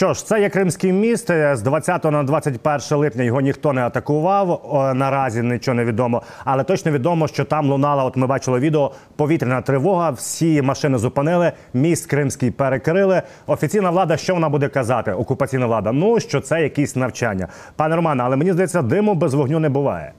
Що ж, це є Кримський міст. З 20 на 21 липня його ніхто не атакував. Наразі нічого не відомо, але точно відомо, що там лунала. От ми бачили відео. Повітряна тривога. Всі машини зупинили. Міст Кримський перекрили. Офіційна влада, що вона буде казати? Окупаційна влада. Ну що це якісь навчання, пане Романе, але мені здається, диму без вогню не буває.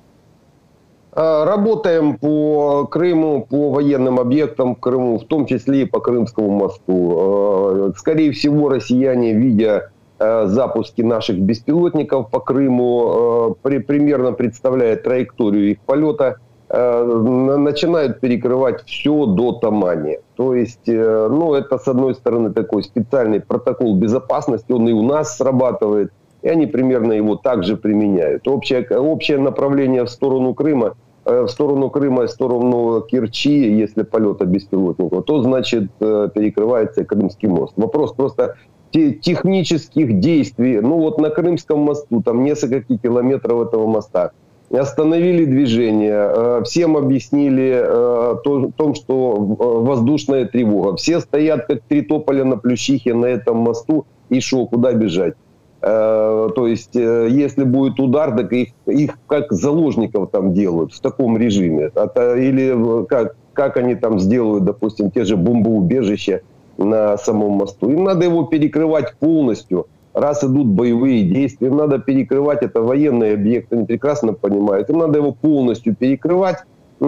Работаем по Крыму, по военным объектам в Крыму, в том числе и по Крымскому мосту. Скорее всего, россияне, видя запуски наших беспилотников по Крыму, примерно представляя траекторию их полета, начинают перекрывать все до Тамани. То есть, ну, это, с одной стороны, такой специальный протокол безопасности, он и у нас срабатывает, и они примерно его также применяют. Общее, общее направление в сторону Крыма, в сторону Крыма в сторону Керчи, если полета беспилотников, то, значит, перекрывается Крымский мост. Вопрос просто технических действий. Ну вот на Крымском мосту, там несколько километров этого моста, остановили движение, всем объяснили о том, что воздушная тревога. Все стоят как три тополя на Плющихе на этом мосту, и шо, куда бежать? То есть, если будет удар, так их, их как заложников там делают в таком режиме. Или как, как они там сделают, допустим, те же бомбоубежища на самом мосту. Им надо его перекрывать полностью. Раз идут боевые действия, им надо перекрывать, это военный объект, они прекрасно понимают. Им надо его полностью перекрывать и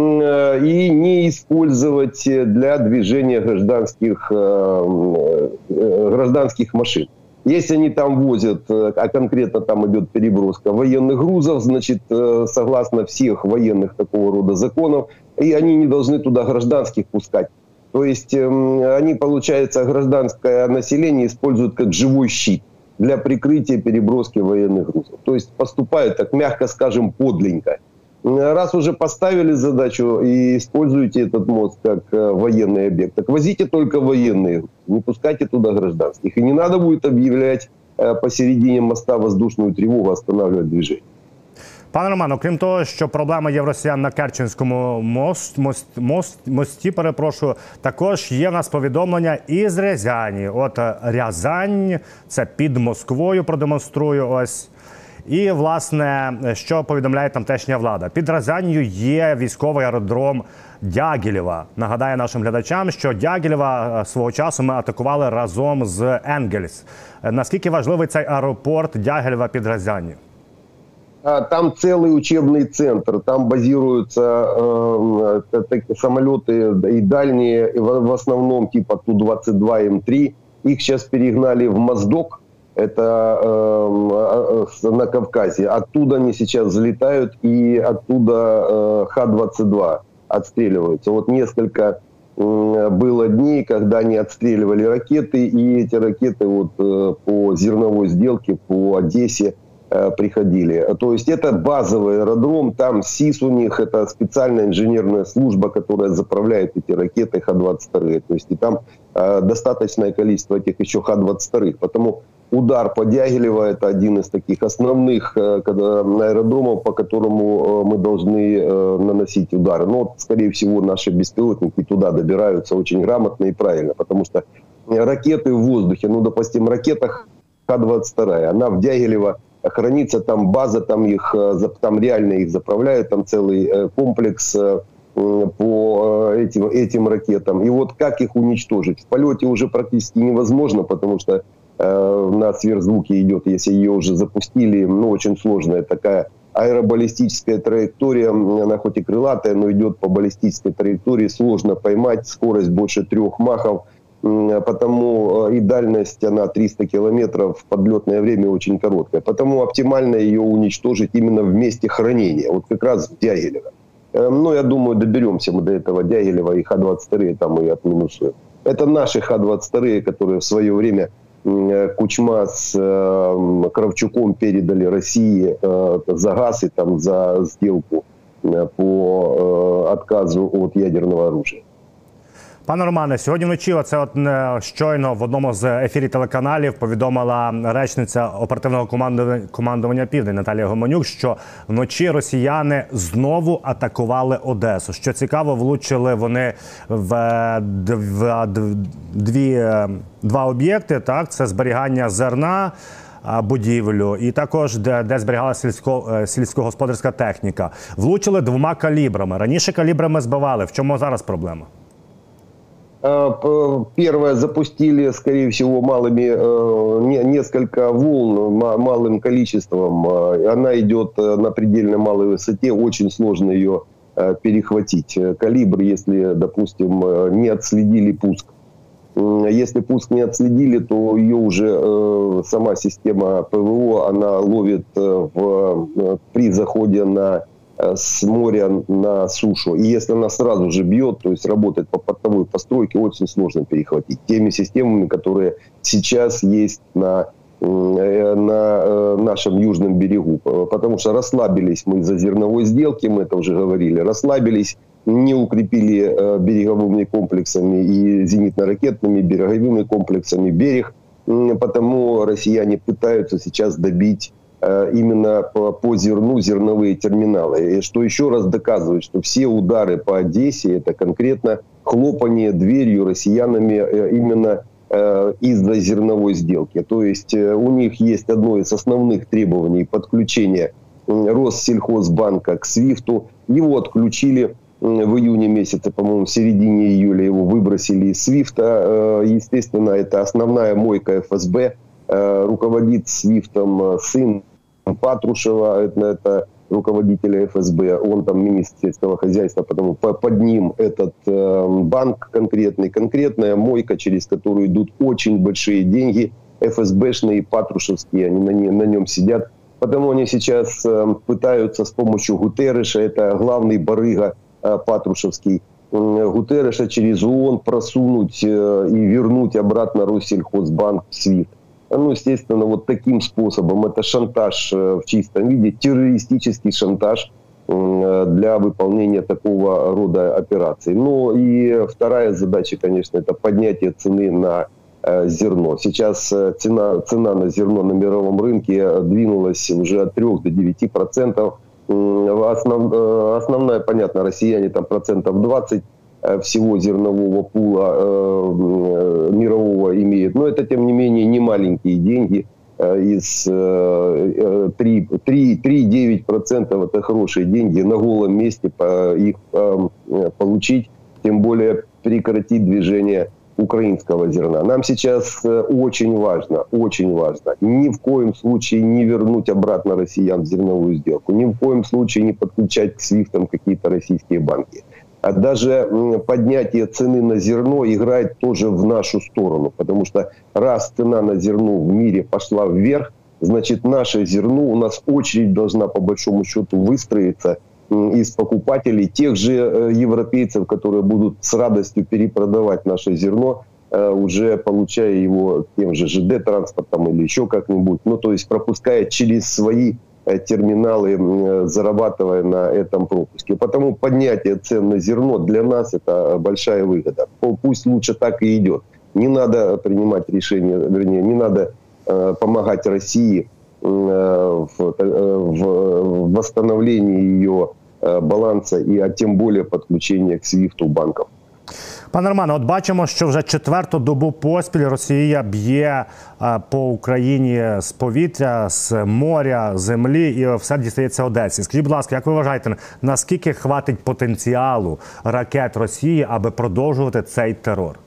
не использовать для движения гражданских, гражданских машин. Если они там возят, а конкретно там идет переброска военных грузов, значит, согласно всех военных такого рода законов, и они не должны туда гражданских пускать. То есть они, получается, гражданское население используют как живой щит для прикрытия переброски военных грузов. То есть поступают, так мягко скажем, подленько. Раз уже поставили задачу и используете этот мост как военный объект, так возите только военные, не пускайте туда гражданских. И не надо будет объявлять посередине моста воздушную тревогу, останавливать движение. Пане Романо, крім того, що проблема є в росіян на Керченському мост, мост, мост, мості, перепрошую, також є в нас повідомлення із Рязані. От Рязань, це під Москвою продемонструю ось. І, власне, що повідомляє тамтешня влада? Під Рязанню є військовий аеродром Дягілєва. Нагадаю нашим глядачам, що Дягілєва свого часу ми атакували разом з Енгельс. Наскільки важливий цей аеропорт Дягілєва під Рязанню? Там целый учебный центр, там базируются э, самолеты и дальние, в, в основном типа Ту-22М3. Их сейчас перегнали в Моздок, это э, на Кавказе. Оттуда они сейчас взлетают и оттуда э, Х-22 отстреливаются. Вот несколько э, было дней, когда они отстреливали ракеты, и эти ракеты вот э, по зерновой сделке по Одессе приходили. То есть это базовый аэродром, там СИС у них, это специальная инженерная служба, которая заправляет эти ракеты Х-22. То есть и там э, достаточное количество этих еще Х-22. Потому удар по Дягилево это один из таких основных э, когда, аэродромов, по которому э, мы должны э, наносить удары. Но, скорее всего, наши беспилотники туда добираются очень грамотно и правильно, потому что ракеты в воздухе, ну, допустим, ракета Х-22, она в Дягилево хранится там база, там их, там реально их заправляют, там целый комплекс по этим, этим ракетам. И вот как их уничтожить? В полете уже практически невозможно, потому что э, на сверхзвуке идет, если ее уже запустили, ну, очень сложная такая аэробаллистическая траектория, она хоть и крылатая, но идет по баллистической траектории, сложно поймать, скорость больше трех махов, потому и дальность, она 300 километров, подлетное время очень короткое. Потому оптимально ее уничтожить именно в месте хранения, вот как раз в Дягилево. Ну, я думаю, доберемся мы до этого Дягилева и Х-22 там и отминусуем. Это наши Х-22, которые в свое время Кучма с Кравчуком передали России за газ и там за сделку по отказу от ядерного оружия. Пане Романе, сьогодні вночі оце от е, щойно в одному з ефірів телеканалів повідомила речниця оперативного командування Південь Наталія Гомонюк, що вночі росіяни знову атакували Одесу. Що цікаво, влучили вони в, е, дві е, два об'єкти. Так, це зберігання зерна. Будівлю і також де де зберігалася сільсько сільськогосподарська техніка, влучили двома калібрами. Раніше калібрами збивали. В чому зараз проблема? Э, первое запустили, скорее всего, малыми, э, несколько волн, малым количеством. Э, она идет на предельно малой высоте, очень сложно ее перехватить. Калибр, если, допустим, не отследили пуск, если пуск не отследили, то ее уже сама система ПВО, она ловит в, при заходе на с моря на сушу. И если она сразу же бьет, то есть работает по портовой постройке, очень сложно перехватить. Теми системами, которые сейчас есть на э, на э, нашем южном берегу, потому что расслабились мы из-за зерновой сделки, мы это уже говорили, расслабились, не укрепили береговыми комплексами и зенитно-ракетными береговыми комплексами берег, потому россияне пытаются сейчас добить Э, именно по, по зерну зерновые терминалы. И что еще раз доказывает, что все удары по Одессе это конкретно хлопание дверью россиянами э, именно э, из-за зерновой сделки. То есть у них есть одно из основных требований подключения Россельхозбанка к Свифту. Его отключили в июне месяце, по-моему, в середине июля его выбросили из Свифта. Естественно, это основная мойка ФСБ. Руководит Свифтом сын Патрушева, это, это руководителя ФСБ, он там министр сельского хозяйства, потому по, под ним этот э, банк конкретный, конкретная мойка, через которую идут очень большие деньги, ФСБшные, патрушевские, они на, не, на нем сидят. Потому они сейчас э, пытаются с помощью Гутерреша, это главный барыга э, патрушевский, э, Гутерреша через ООН просунуть э, и вернуть обратно Россельхозбанк в СВИФТ ну, естественно, вот таким способом. Это шантаж э, в чистом виде, террористический шантаж э, для выполнения такого рода операций. Ну и вторая задача, конечно, это поднятие цены на э, зерно. Сейчас цена, цена на зерно на мировом рынке двинулась уже от 3 до 9 процентов. Основ, основная, понятно, россияне там процентов 20 Э, всего зернового пула э, мирового имеет. Но это, тем не менее, не маленькие деньги. Э, из 3-9% это хорошие деньги. На голом месте их получить, тем более прекратить движение украинского зерна. Нам сейчас очень важно, очень важно ни в коем случае не вернуть обратно россиян в зерновую сделку, ни в коем случае не подключать к свифтам какие-то российские банки. А даже поднятие цены на зерно играет тоже в нашу сторону, потому что раз цена на зерно в мире пошла вверх, значит наше зерно, у нас очередь должна по большому счету выстроиться из покупателей, тех же э, европейцев, которые будут с радостью перепродавать наше зерно, э, уже получая его тем же ЖД-транспортом или еще как-нибудь, ну то есть пропуская через свои терминалы, э, зарабатывая на этом пропуске. Потому поднятие цен на зерно для нас это большая выгода. Пусть лучше так и идет. Не надо принимать решения, вернее, не надо э, помогать России в, в восстановлении ее баланса и а тем более подключения к свифту банков. Пане Романе, от бачимо, що вже четверту добу поспіль Росія б'є по Україні з повітря, з моря, землі, і все дістається Одесі. Скажіть, будь ласка, як ви вважаєте, наскільки хватить потенціалу ракет Росії, аби продовжувати цей терор?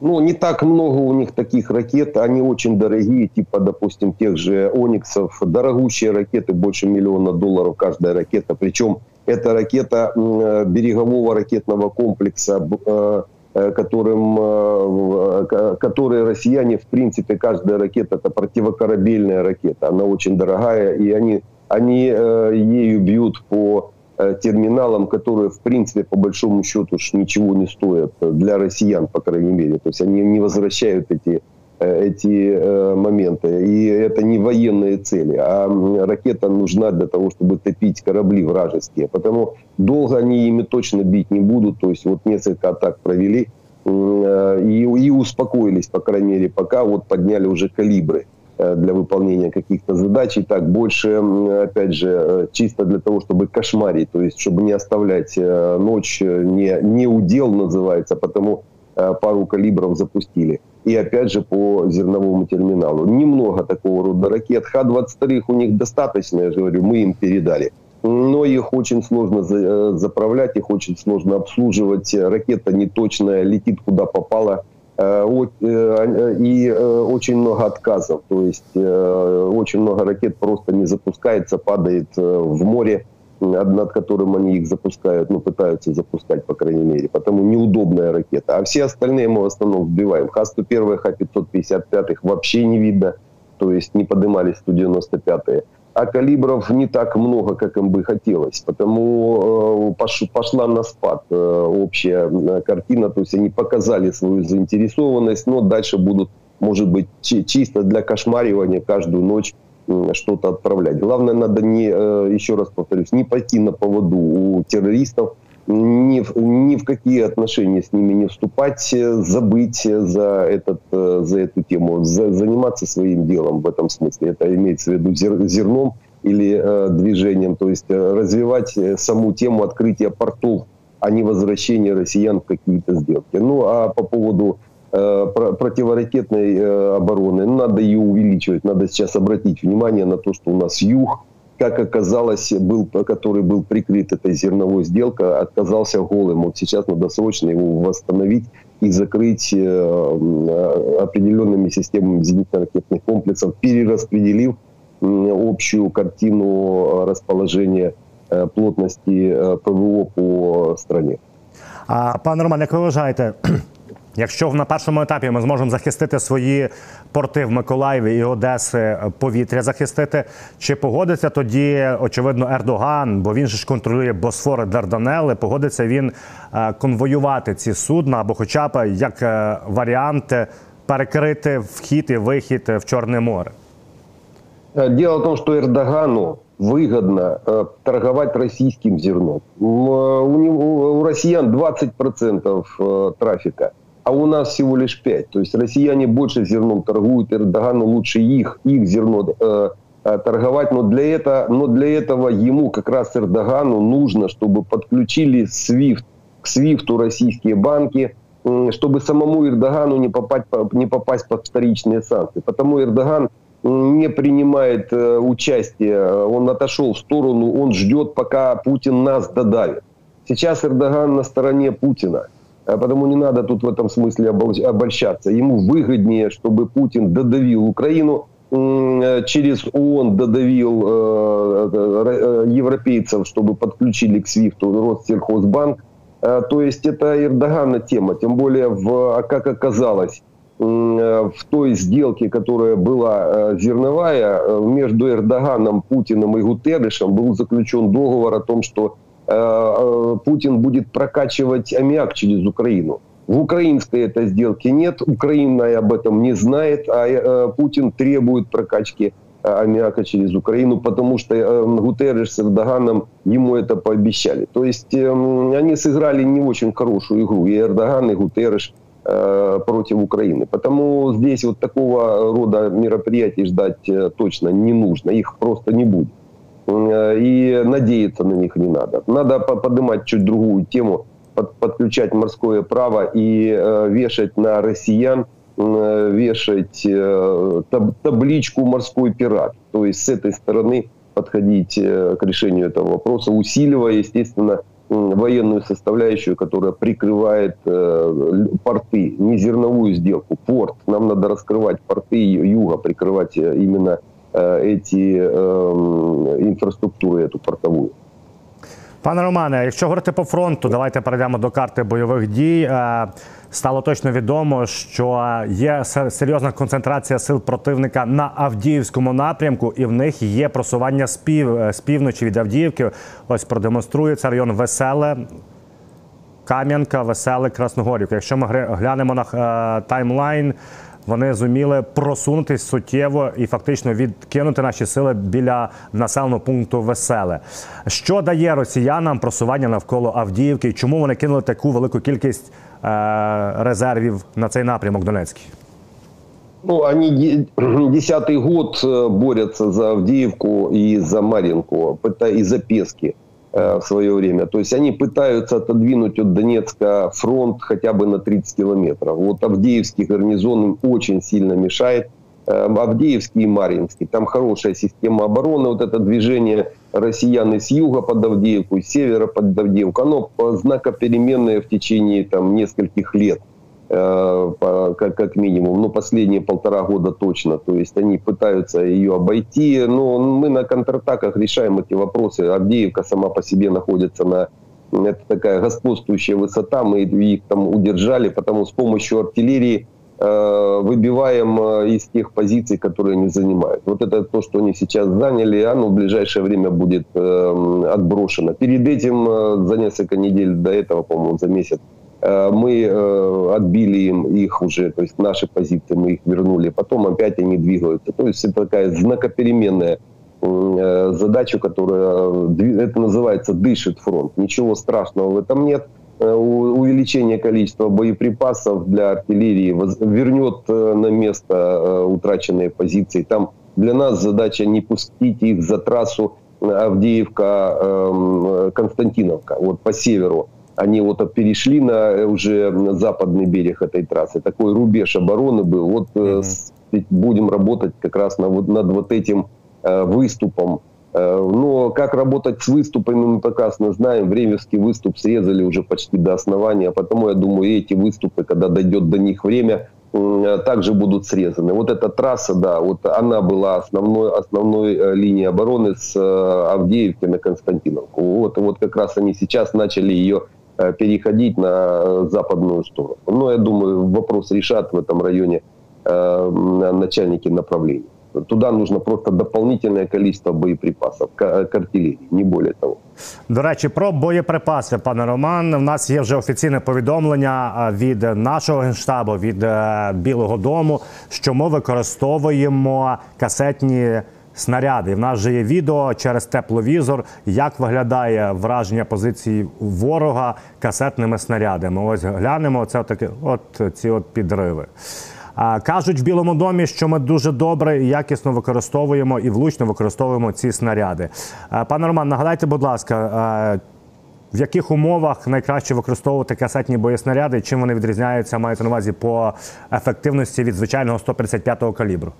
Ну, не так много у них таких ракет, они очень дорогие, типа, допустим, тех же «Ониксов». Дорогущие ракеты, больше миллиона долларов каждая ракета. Причем это ракета э, берегового ракетного комплекса, э, э, которым, которые россияне, в принципе, каждая ракета это противокорабельная ракета. Она очень дорогая, и они, они ею бьют по терминалам, которые, в принципе, по большому счету ничего не стоят для россиян, по крайней мере. То есть они не возвращают эти эти моменты. И это не военные цели, а ракета нужна для того, чтобы топить корабли вражеские. Потому долго они ими точно бить не будут. То есть вот несколько атак провели и, и успокоились, по крайней мере, пока вот подняли уже калибры. Э, для выполнения каких-то задач. И так больше, опять же, э, чисто для того, чтобы кошмарить, то есть чтобы не оставлять э, ночь, не, не удел называется, потому пару калибров запустили. И опять же по зерновому терминалу. Немного такого рода ракет. Х-22 у них достаточно, я же говорю, мы им передали. Но их очень сложно заправлять, их очень сложно обслуживать. Ракета неточная, летит куда попало Э, э, и э, очень много отказов. То есть очень много ракет просто не запускается, падает в море, над которым они их запускают, ну, пытаются запускать, по крайней мере. Потому неудобная ракета. А все остальные мы в основном сбиваем. Х-101, Х-555 вообще не видно. То есть не поднимались 195-е а калибров не так много, как им бы хотелось. Потому э, пошла на спад э, общая э, картина, то есть они показали свою заинтересованность, но дальше будут, может быть, чисто для кошмаривания каждую ночь что-то отправлять. Главное, надо не, еще раз повторюсь, не пойти на поводу у террористов, ни в, ни в какие отношения с ними не вступать, забыть за, этот, за эту тему, за, заниматься своим делом в этом смысле. Это имеется в виду зер, зерном или э, движением, то есть э, развивать саму тему открытия портов, а не возвращения россиян в какие-то сделки. Ну а по поводу э, противоракетной э, обороны, надо ее увеличивать, надо сейчас обратить внимание на то, что у нас юг, как оказалось, был, который был прикрыт этой зерновой сделкой, оказался голым. Вот сейчас надо срочно его восстановить и закрыть э, э, определенными системами зенитно-ракетных комплексов, перераспределив общую картину расположения э, плотности ПВО по стране. А, пане Роман, як ви вважаєте, Якщо на першому етапі ми зможемо захистити свої порти в Миколаєві і Одеси, е, повітря захистити, чи погодиться тоді, очевидно, Ердоган, бо він же ж контролює Босфор і Дарданели, погодиться він е, конвоювати ці судна або, хоча б як е, варіант, перекрити вхід і вихід в Чорне море? Дело в том, что Эрдогану выгодно э, торговать российским зерном. У, него, у россиян 20% э, трафика – А у нас всего лишь 5. То есть россияне больше зерном торгуют, Эрдогану лучше их, их зерно э, э, торговать. Но для, этого, но для этого ему, как раз Эрдогану, нужно, чтобы подключили SWIFT, к SWIFT российские банки, чтобы самому Эрдогану не попасть, не попасть под вторичные санкции. Потому Эрдоган не принимает э, участие, он отошел в сторону, он ждет, пока Путин нас додавит. Сейчас Эрдоган на стороне Путина. А потому не надо тут в этом смысле обольщаться. Ему выгоднее, чтобы Путин додавил Украину, через ООН додавил э, э, европейцев, чтобы подключили к СВИФТу Россельхозбанк. Э, то есть это Эрдогана тема. Тем более, в, как оказалось, в той сделке, которая была зерновая, между Эрдоганом, Путиным и Гутерришем был заключен договор о том, что Э, э, Путин будет прокачивать аммиак через Украину. В украинской этой сделки нет, Украина об этом не знает, а э, Путин требует прокачки аммиака через Украину, потому что Гутерреш с Эрдоганом ему это пообещали. То есть они сыграли не очень хорошую игру, и Эрдоган, и Гутерреш против Украины. Потому здесь вот такого рода мероприятий ждать точно не нужно, их просто не будет. Э, и надеяться на них не надо. Надо поднимать чуть другую тему, подключать морское право и э, вешать на россиян, э, вешать табличку «морской пират». То есть с этой стороны подходить к решению этого вопроса, усиливая, естественно, военную составляющую, которая прикрывает порты, не зерновую сделку, порт. Нам надо раскрывать порты юга, прикрывать именно эти інфраструктури, эту портову. Пане Романе, якщо говорити по фронту, давайте перейдемо до карти бойових дій. Е, стало точно відомо, що є серйозна концентрація сил противника на Авдіївському напрямку, і в них є просування з, пів, е, з півночі від Авдіївки. Ось продемонструється район Веселе, Кам'янка, Веселе, Красногорівка. Якщо ми глянемо на е, таймлайн. вони зуміли просунутись суттєво і фактично відкинути наші сили біля населеного пункту Веселе. Що дає росіянам просування навколо Авдіївки? Чому вони кинули таку велику кількість е, резервів на цей напрямок Донецький? Ну, они десятый год э, борются за Авдеевку и за Маринку, и за Пески э, В свое время. То есть они пытаются отодвинуть от Донецка фронт хотя бы на 30 километров. Вот Авдеевский гарнизон им очень сильно мешает. Э, Авдеевский и Маринский. Там хорошая система обороны. Вот это движение россиян из юга под Авдеевку, из севера под Авдеевку, оно знакопеременное в течение там, нескольких лет. Э, как, как минимум, ну, последние полтора года точно. То есть они пытаются ее обойти, но мы на контратаках решаем эти вопросы. Авдеевка сама по себе находится на это такая господствующая высота, мы их там удержали, потому с помощью артиллерии э, выбиваем э, из тех позиций, которые они занимают. Вот это то, что они сейчас заняли, оно в ближайшее время будет э, отброшено. Перед этим, за несколько недель до этого, по-моему, за месяц, мы э, отбили им их уже, то есть наши позиции мы их вернули, потом опять они двигаются. То есть это такая знакопеременная э, задача, которая, это называется, дышит фронт. Ничего страшного в этом нет. Увеличение количества боеприпасов для артиллерии вернет на место утраченные позиции. Там для нас задача не пустить их за трассу Авдеевка-Константиновка, вот по северу они вот перешли на э, уже западный берег этой трассы. Такой рубеж обороны был. Вот mm-hmm. будем работать как раз на, над вот этим э, выступом. Но как работать с выступами мы прекрасно знаем. Временский выступ срезали уже почти до основания. Потому я думаю, эти выступы, когда дойдет до них время, также будут срезаны. Вот эта трасса, да, вот она была основной, основной линией обороны с Авдеевки на Константиновку. Вот, вот как раз они сейчас начали ее переходить на западную сторону. Но я думаю, вопрос решат в этом районе э, начальники направлений. Туда нужно просто дополнительное количество боєприпасів артилерії, не більше того. До речі, про боєприпаси, пане Роман. У нас є вже офіційне повідомлення від нашого генштабу від Білого Дому, що ми використовуємо касетні снаряди. В нас вже є відео через тепловізор, як виглядає враження позиції ворога касетними снарядами. Ось глянемо це таке, от ці от підриви. Кажуть в Білому домі, що ми дуже добре і якісно використовуємо і влучно використовуємо ці снаряди. Пане Роман, нагадайте, будь ласка, в яких умовах найкраще використовувати касетні боєснаряди? Чим вони відрізняються, маєте на увазі по ефективності від звичайного 155-го калібру?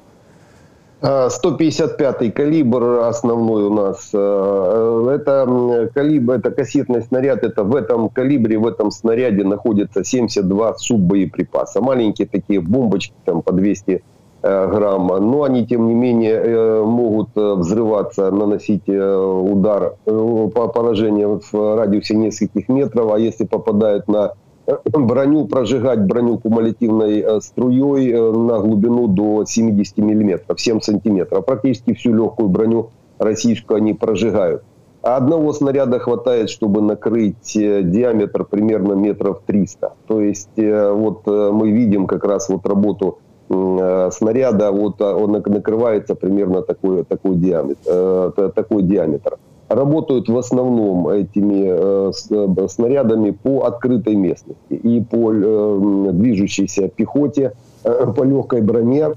155-й калибр основной у нас. Э, это калибр, это кассетный снаряд. Это в этом калибре, в этом снаряде находится 72 суббоеприпаса. Маленькие такие бомбочки там по 200 э, грамм. Но они, тем не менее, э, могут взрываться, наносить удар по поражению в радиусе нескольких метров. А если попадают на броню прожигать броню кумулятивной э, струей э, на глубину до 70 миллиметров, 7 сантиметров. Практически всю легкую броню российскую они прожигают. А одного снаряда хватает, чтобы накрыть э, диаметр примерно метров 300. То есть вот мы видим как раз вот работу снаряда, вот он накрывается примерно такой, такой, диаметр, такой диаметр работают в основном этими э, э, снарядами по открытой местности и по э, движущейся пехоте, по легкой броне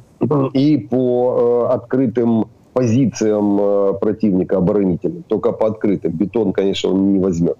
и по открытым позициям противника оборонительным. Только по открытым. Бетон, конечно, он не возьмет.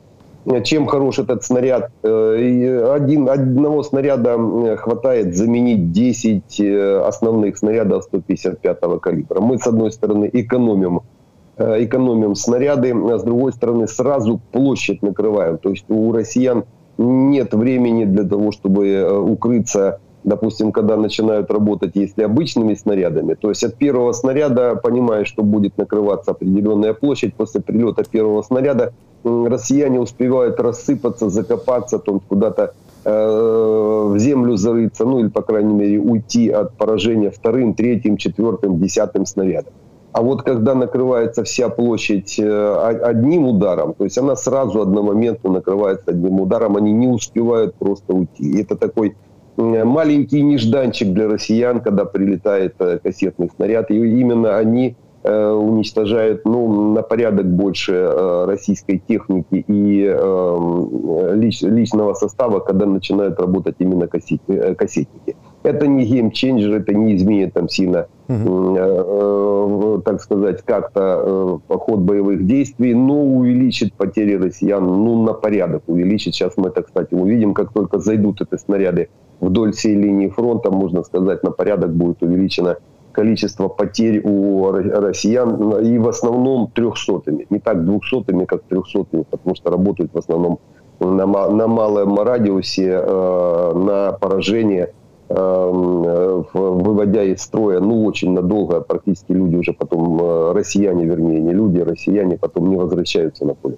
Чем хорош этот снаряд? Один, одного снаряда хватает заменить 10 основных снарядов 155 калибра. Мы, с одной стороны, экономим Э, экономим снаряды, а с другой стороны сразу площадь накрываем. То есть у россиян нет времени для того, чтобы э, укрыться, допустим, когда начинают работать, если обычными снарядами. То есть от первого снаряда, понимая, что будет накрываться определенная площадь, после прилета первого снаряда россияне успевают рассыпаться, закопаться, там куда-то э, в землю зарыться, ну или, по крайней мере, уйти от поражения вторым, третьим, четвертым, десятым снарядом. А вот когда накрывается вся площадь э, одним ударом, то есть она сразу одномоментно накрывается одним ударом, они не успевают просто уйти. Это такой маленький нежданчик для россиян, когда прилетает кассетный снаряд. И именно они Э, уничтожают ну, на порядок больше э, российской техники и э, личного состава, когда начинают работать именно кассетники. Это не геймченджер, это не изменит там сильно, угу. так сказать, как-то ход боевых действий, но увеличит потери россиян ну, на порядок увеличит. Сейчас мы это, кстати, увидим, как только зайдут эти снаряды вдоль всей линии фронта, можно сказать, на порядок будет увеличено количество потерь у россиян и в основном трехсотыми. Не так двухсотыми, как трехсотыми, потому что работают в основном на, на малом радиусе, э, на поражение, э, выводя из строя, ну, очень надолго, практически люди уже потом, э, россияне, вернее, не люди, россияне потом не возвращаются на поле.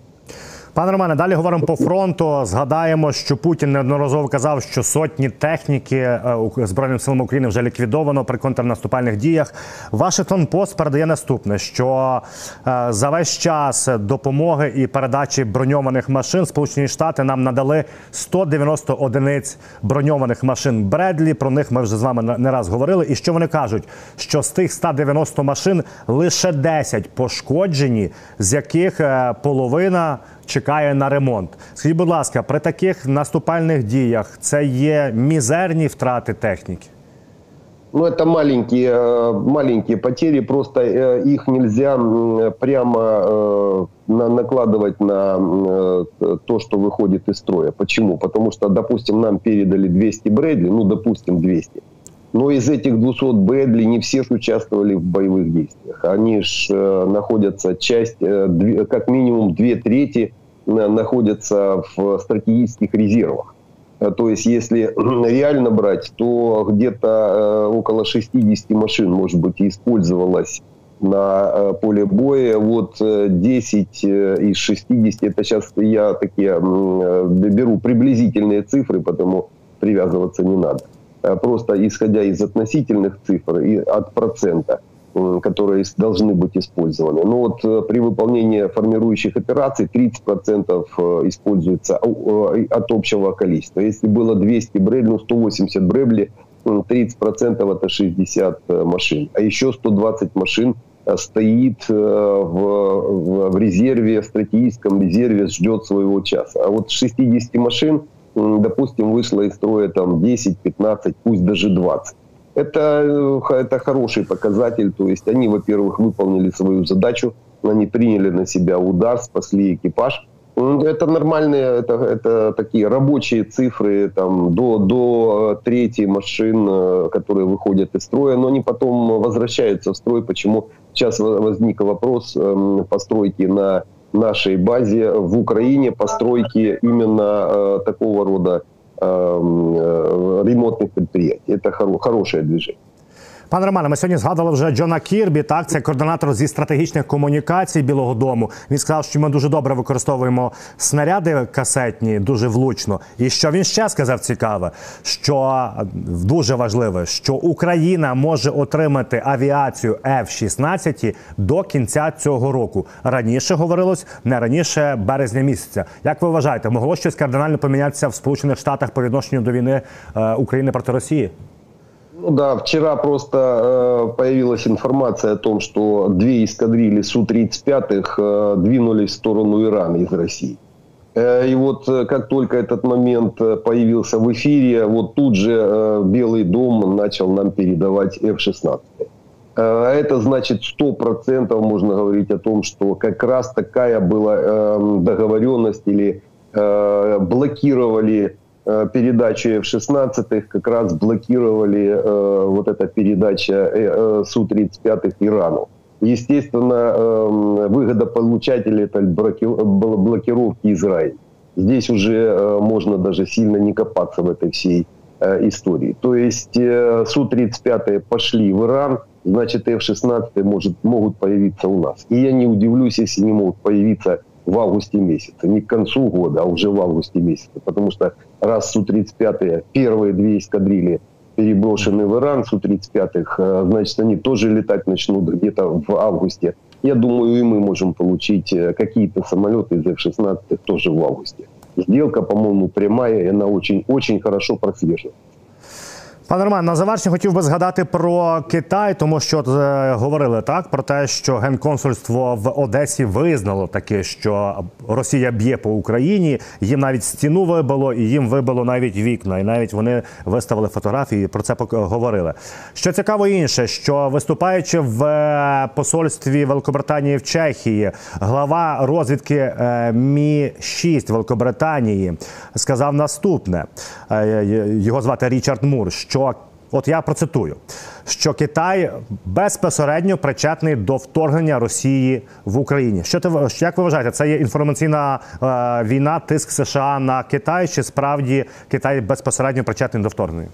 Пане Романе, далі говоримо по фронту. Згадаємо, що Путін неодноразово казав, що сотні техніки е, збройним силам України вже ліквідовано при контрнаступальних діях. Вашингтон Пост передає наступне: що е, за весь час допомоги і передачі броньованих машин Сполучені Штати нам надали 190 одиниць броньованих машин Бредлі. Про них ми вже з вами не раз говорили. І що вони кажуть? Що з тих 190 машин лише 10 пошкоджені, з яких е, половина чекає на ремонт. Скажіть, будь ласка, при таких наступальних діях це є мізерні втрати техніки? Ну, это маленькие, э, маленькие потери, просто э, их нельзя прямо э, накладывать на то, что выходит из строя. Почему? Потому что, допустим, нам передали 200 Брэдли, ну, допустим, 200. Но из этих 200 Брэдли не все участвовали в боевых действиях. Они же находятся часть, как минимум две трети находятся в стратегических резервах. Э, то есть, если реально брать, то где-то э, около 60 машин, может быть, использовалось на э, поле боя. Вот 10 из 60, это сейчас я такие беру приблизительные цифры, потому привязываться не надо. Просто исходя из относительных цифр и от процента – которые должны быть использованы. Но вот э, при выполнении формирующих операций 30% э, используется э, от общего количества. Если было 200 Брэдли, ну 180 Брэдли, 30% это 60 машин. А еще 120 машин стоит в, в, в резерве, в стратегическом резерве, ждет своего часа. А вот 60 машин, допустим, вышло из строя там 10, 15, пусть даже 20 это, э, это хороший показатель. То есть они, во-первых, выполнили свою задачу, они приняли на себя удар, спасли экипаж. Это нормальные, это, это такие рабочие цифры там, до, до э, трети машин, э, которые выходят из строя, но они потом возвращаются в строй. Почему сейчас возник вопрос эм, постройки на нашей базе в Украине, постройки именно такого рода ремонтных предприятий. Это хорошее движение. Пане Романе, ми сьогодні згадували вже Джона Кірбі. Так, це координатор зі стратегічних комунікацій Білого Дому. Він сказав, що ми дуже добре використовуємо снаряди касетні, дуже влучно. І що він ще сказав цікаве, що дуже важливе, що Україна може отримати авіацію F-16 до кінця цього року. Раніше говорилось не раніше березня місяця. Як ви вважаєте, могло щось кардинально помінятися в Сполучених Штатах по відношенню до війни е, України проти Росії? Ну да, вчера просто э, появилась информация о том, что две эскадрильи Су-35 э, двинулись в сторону Ирана из России. Э, и вот э, как только этот момент э, появился в эфире, вот тут же Белый дом начал нам передавать F-16. Э, это значит 100% можно говорить о том, что как раз такая была договоренность или блокировали Э, передачу F-16 как раз блокировали э, вот эта передача э, Су-35 Ирану. Естественно, э, выгодополучатель это блокировки Израиля. Здесь уже э, можно даже сильно не копаться в этой всей э, истории. То есть э, Су-35 пошли в Иран, значит F-16 может, могут появиться у нас. И я не удивлюсь, если не могут появиться в августе месяце. Не к концу года, а уже в августе месяце. Потому что раз Су-35 первые две эскадрильи переброшены в Иран, Су-35, э, значит, они тоже летать начнут где-то в августе. Я думаю, и мы можем получить э, какие-то самолеты из F-16 тоже в августе. Сделка, по-моему, прямая, и она очень, очень хорошо прослеживается. Пане Роман, на завершення хотів би згадати про Китай, тому що е, говорили так про те, що генконсульство в Одесі визнало таке, що Росія б'є по Україні. Їм навіть стіну вибило, і їм вибило навіть вікна. І навіть вони виставили фотографії. Про це говорили. Що цікаво інше, що виступаючи в е, посольстві Великобританії в Чехії, глава розвідки е, Мі 6 Великобританії сказав наступне: Е, його звати Річард Мур. Що от я процитую, що Китай безпосередньо причетний до вторгнення Росії в Україні. Що ти як ви вважаєте, це є інформаційна е, війна, тиск США на Китай, чи справді Китай безпосередньо причетний до вторгнення?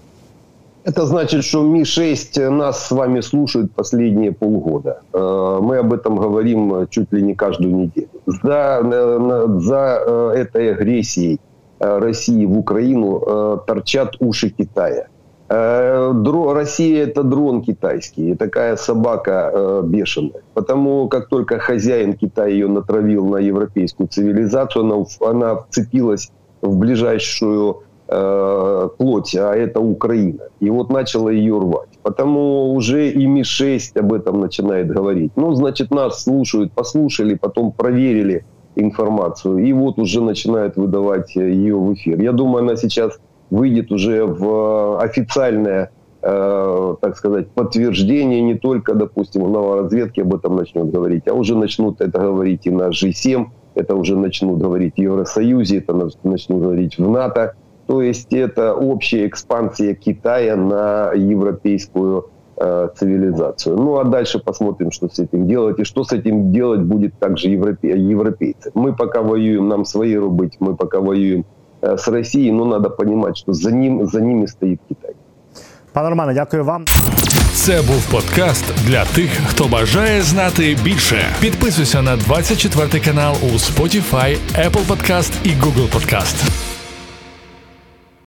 Это значит, что Ми-6 нас с вами слушают последние полгода. Э, Мы об этом говорим чуть ли не каждую неделю. За, э, за э, этой агрессией э, России в Украину э, торчат уши Китая. Э, Россия это дрон китайский, и такая собака э, бешеная. Потому как только хозяин Китая ее натравил на европейскую цивилизацию, она, она вцепилась в ближайшую э, плоть, а это Украина. И вот начала ее рвать. Потому уже и Ми-6 об этом начинает говорить. Ну, значит, нас слушают, послушали, потом проверили информацию, и вот уже начинают выдавать э, ее в эфир. Я думаю, она сейчас выйдет уже в э, официальное, э, так сказать, подтверждение не только, допустим, в новоразведке об этом начнет говорить, а уже начнут это говорить и на G7, это уже начнут говорить в Евросоюзе, это нач- начнут говорить в НАТО. То есть это общая экспансия Китая на европейскую э, цивилизацию. Ну а дальше посмотрим, что с этим делать. И что с этим делать будет также европе- европейцы. Мы пока воюем, нам свои рубить, мы пока воюем с Россией, но надо понимать, что за, ним, за ними стоит Китай. Пане Романе, дякую вам. Це був подкаст для тих, хто бажає знати більше. Підписуйся на 24 канал у Spotify, Apple Podcast і Google Podcast.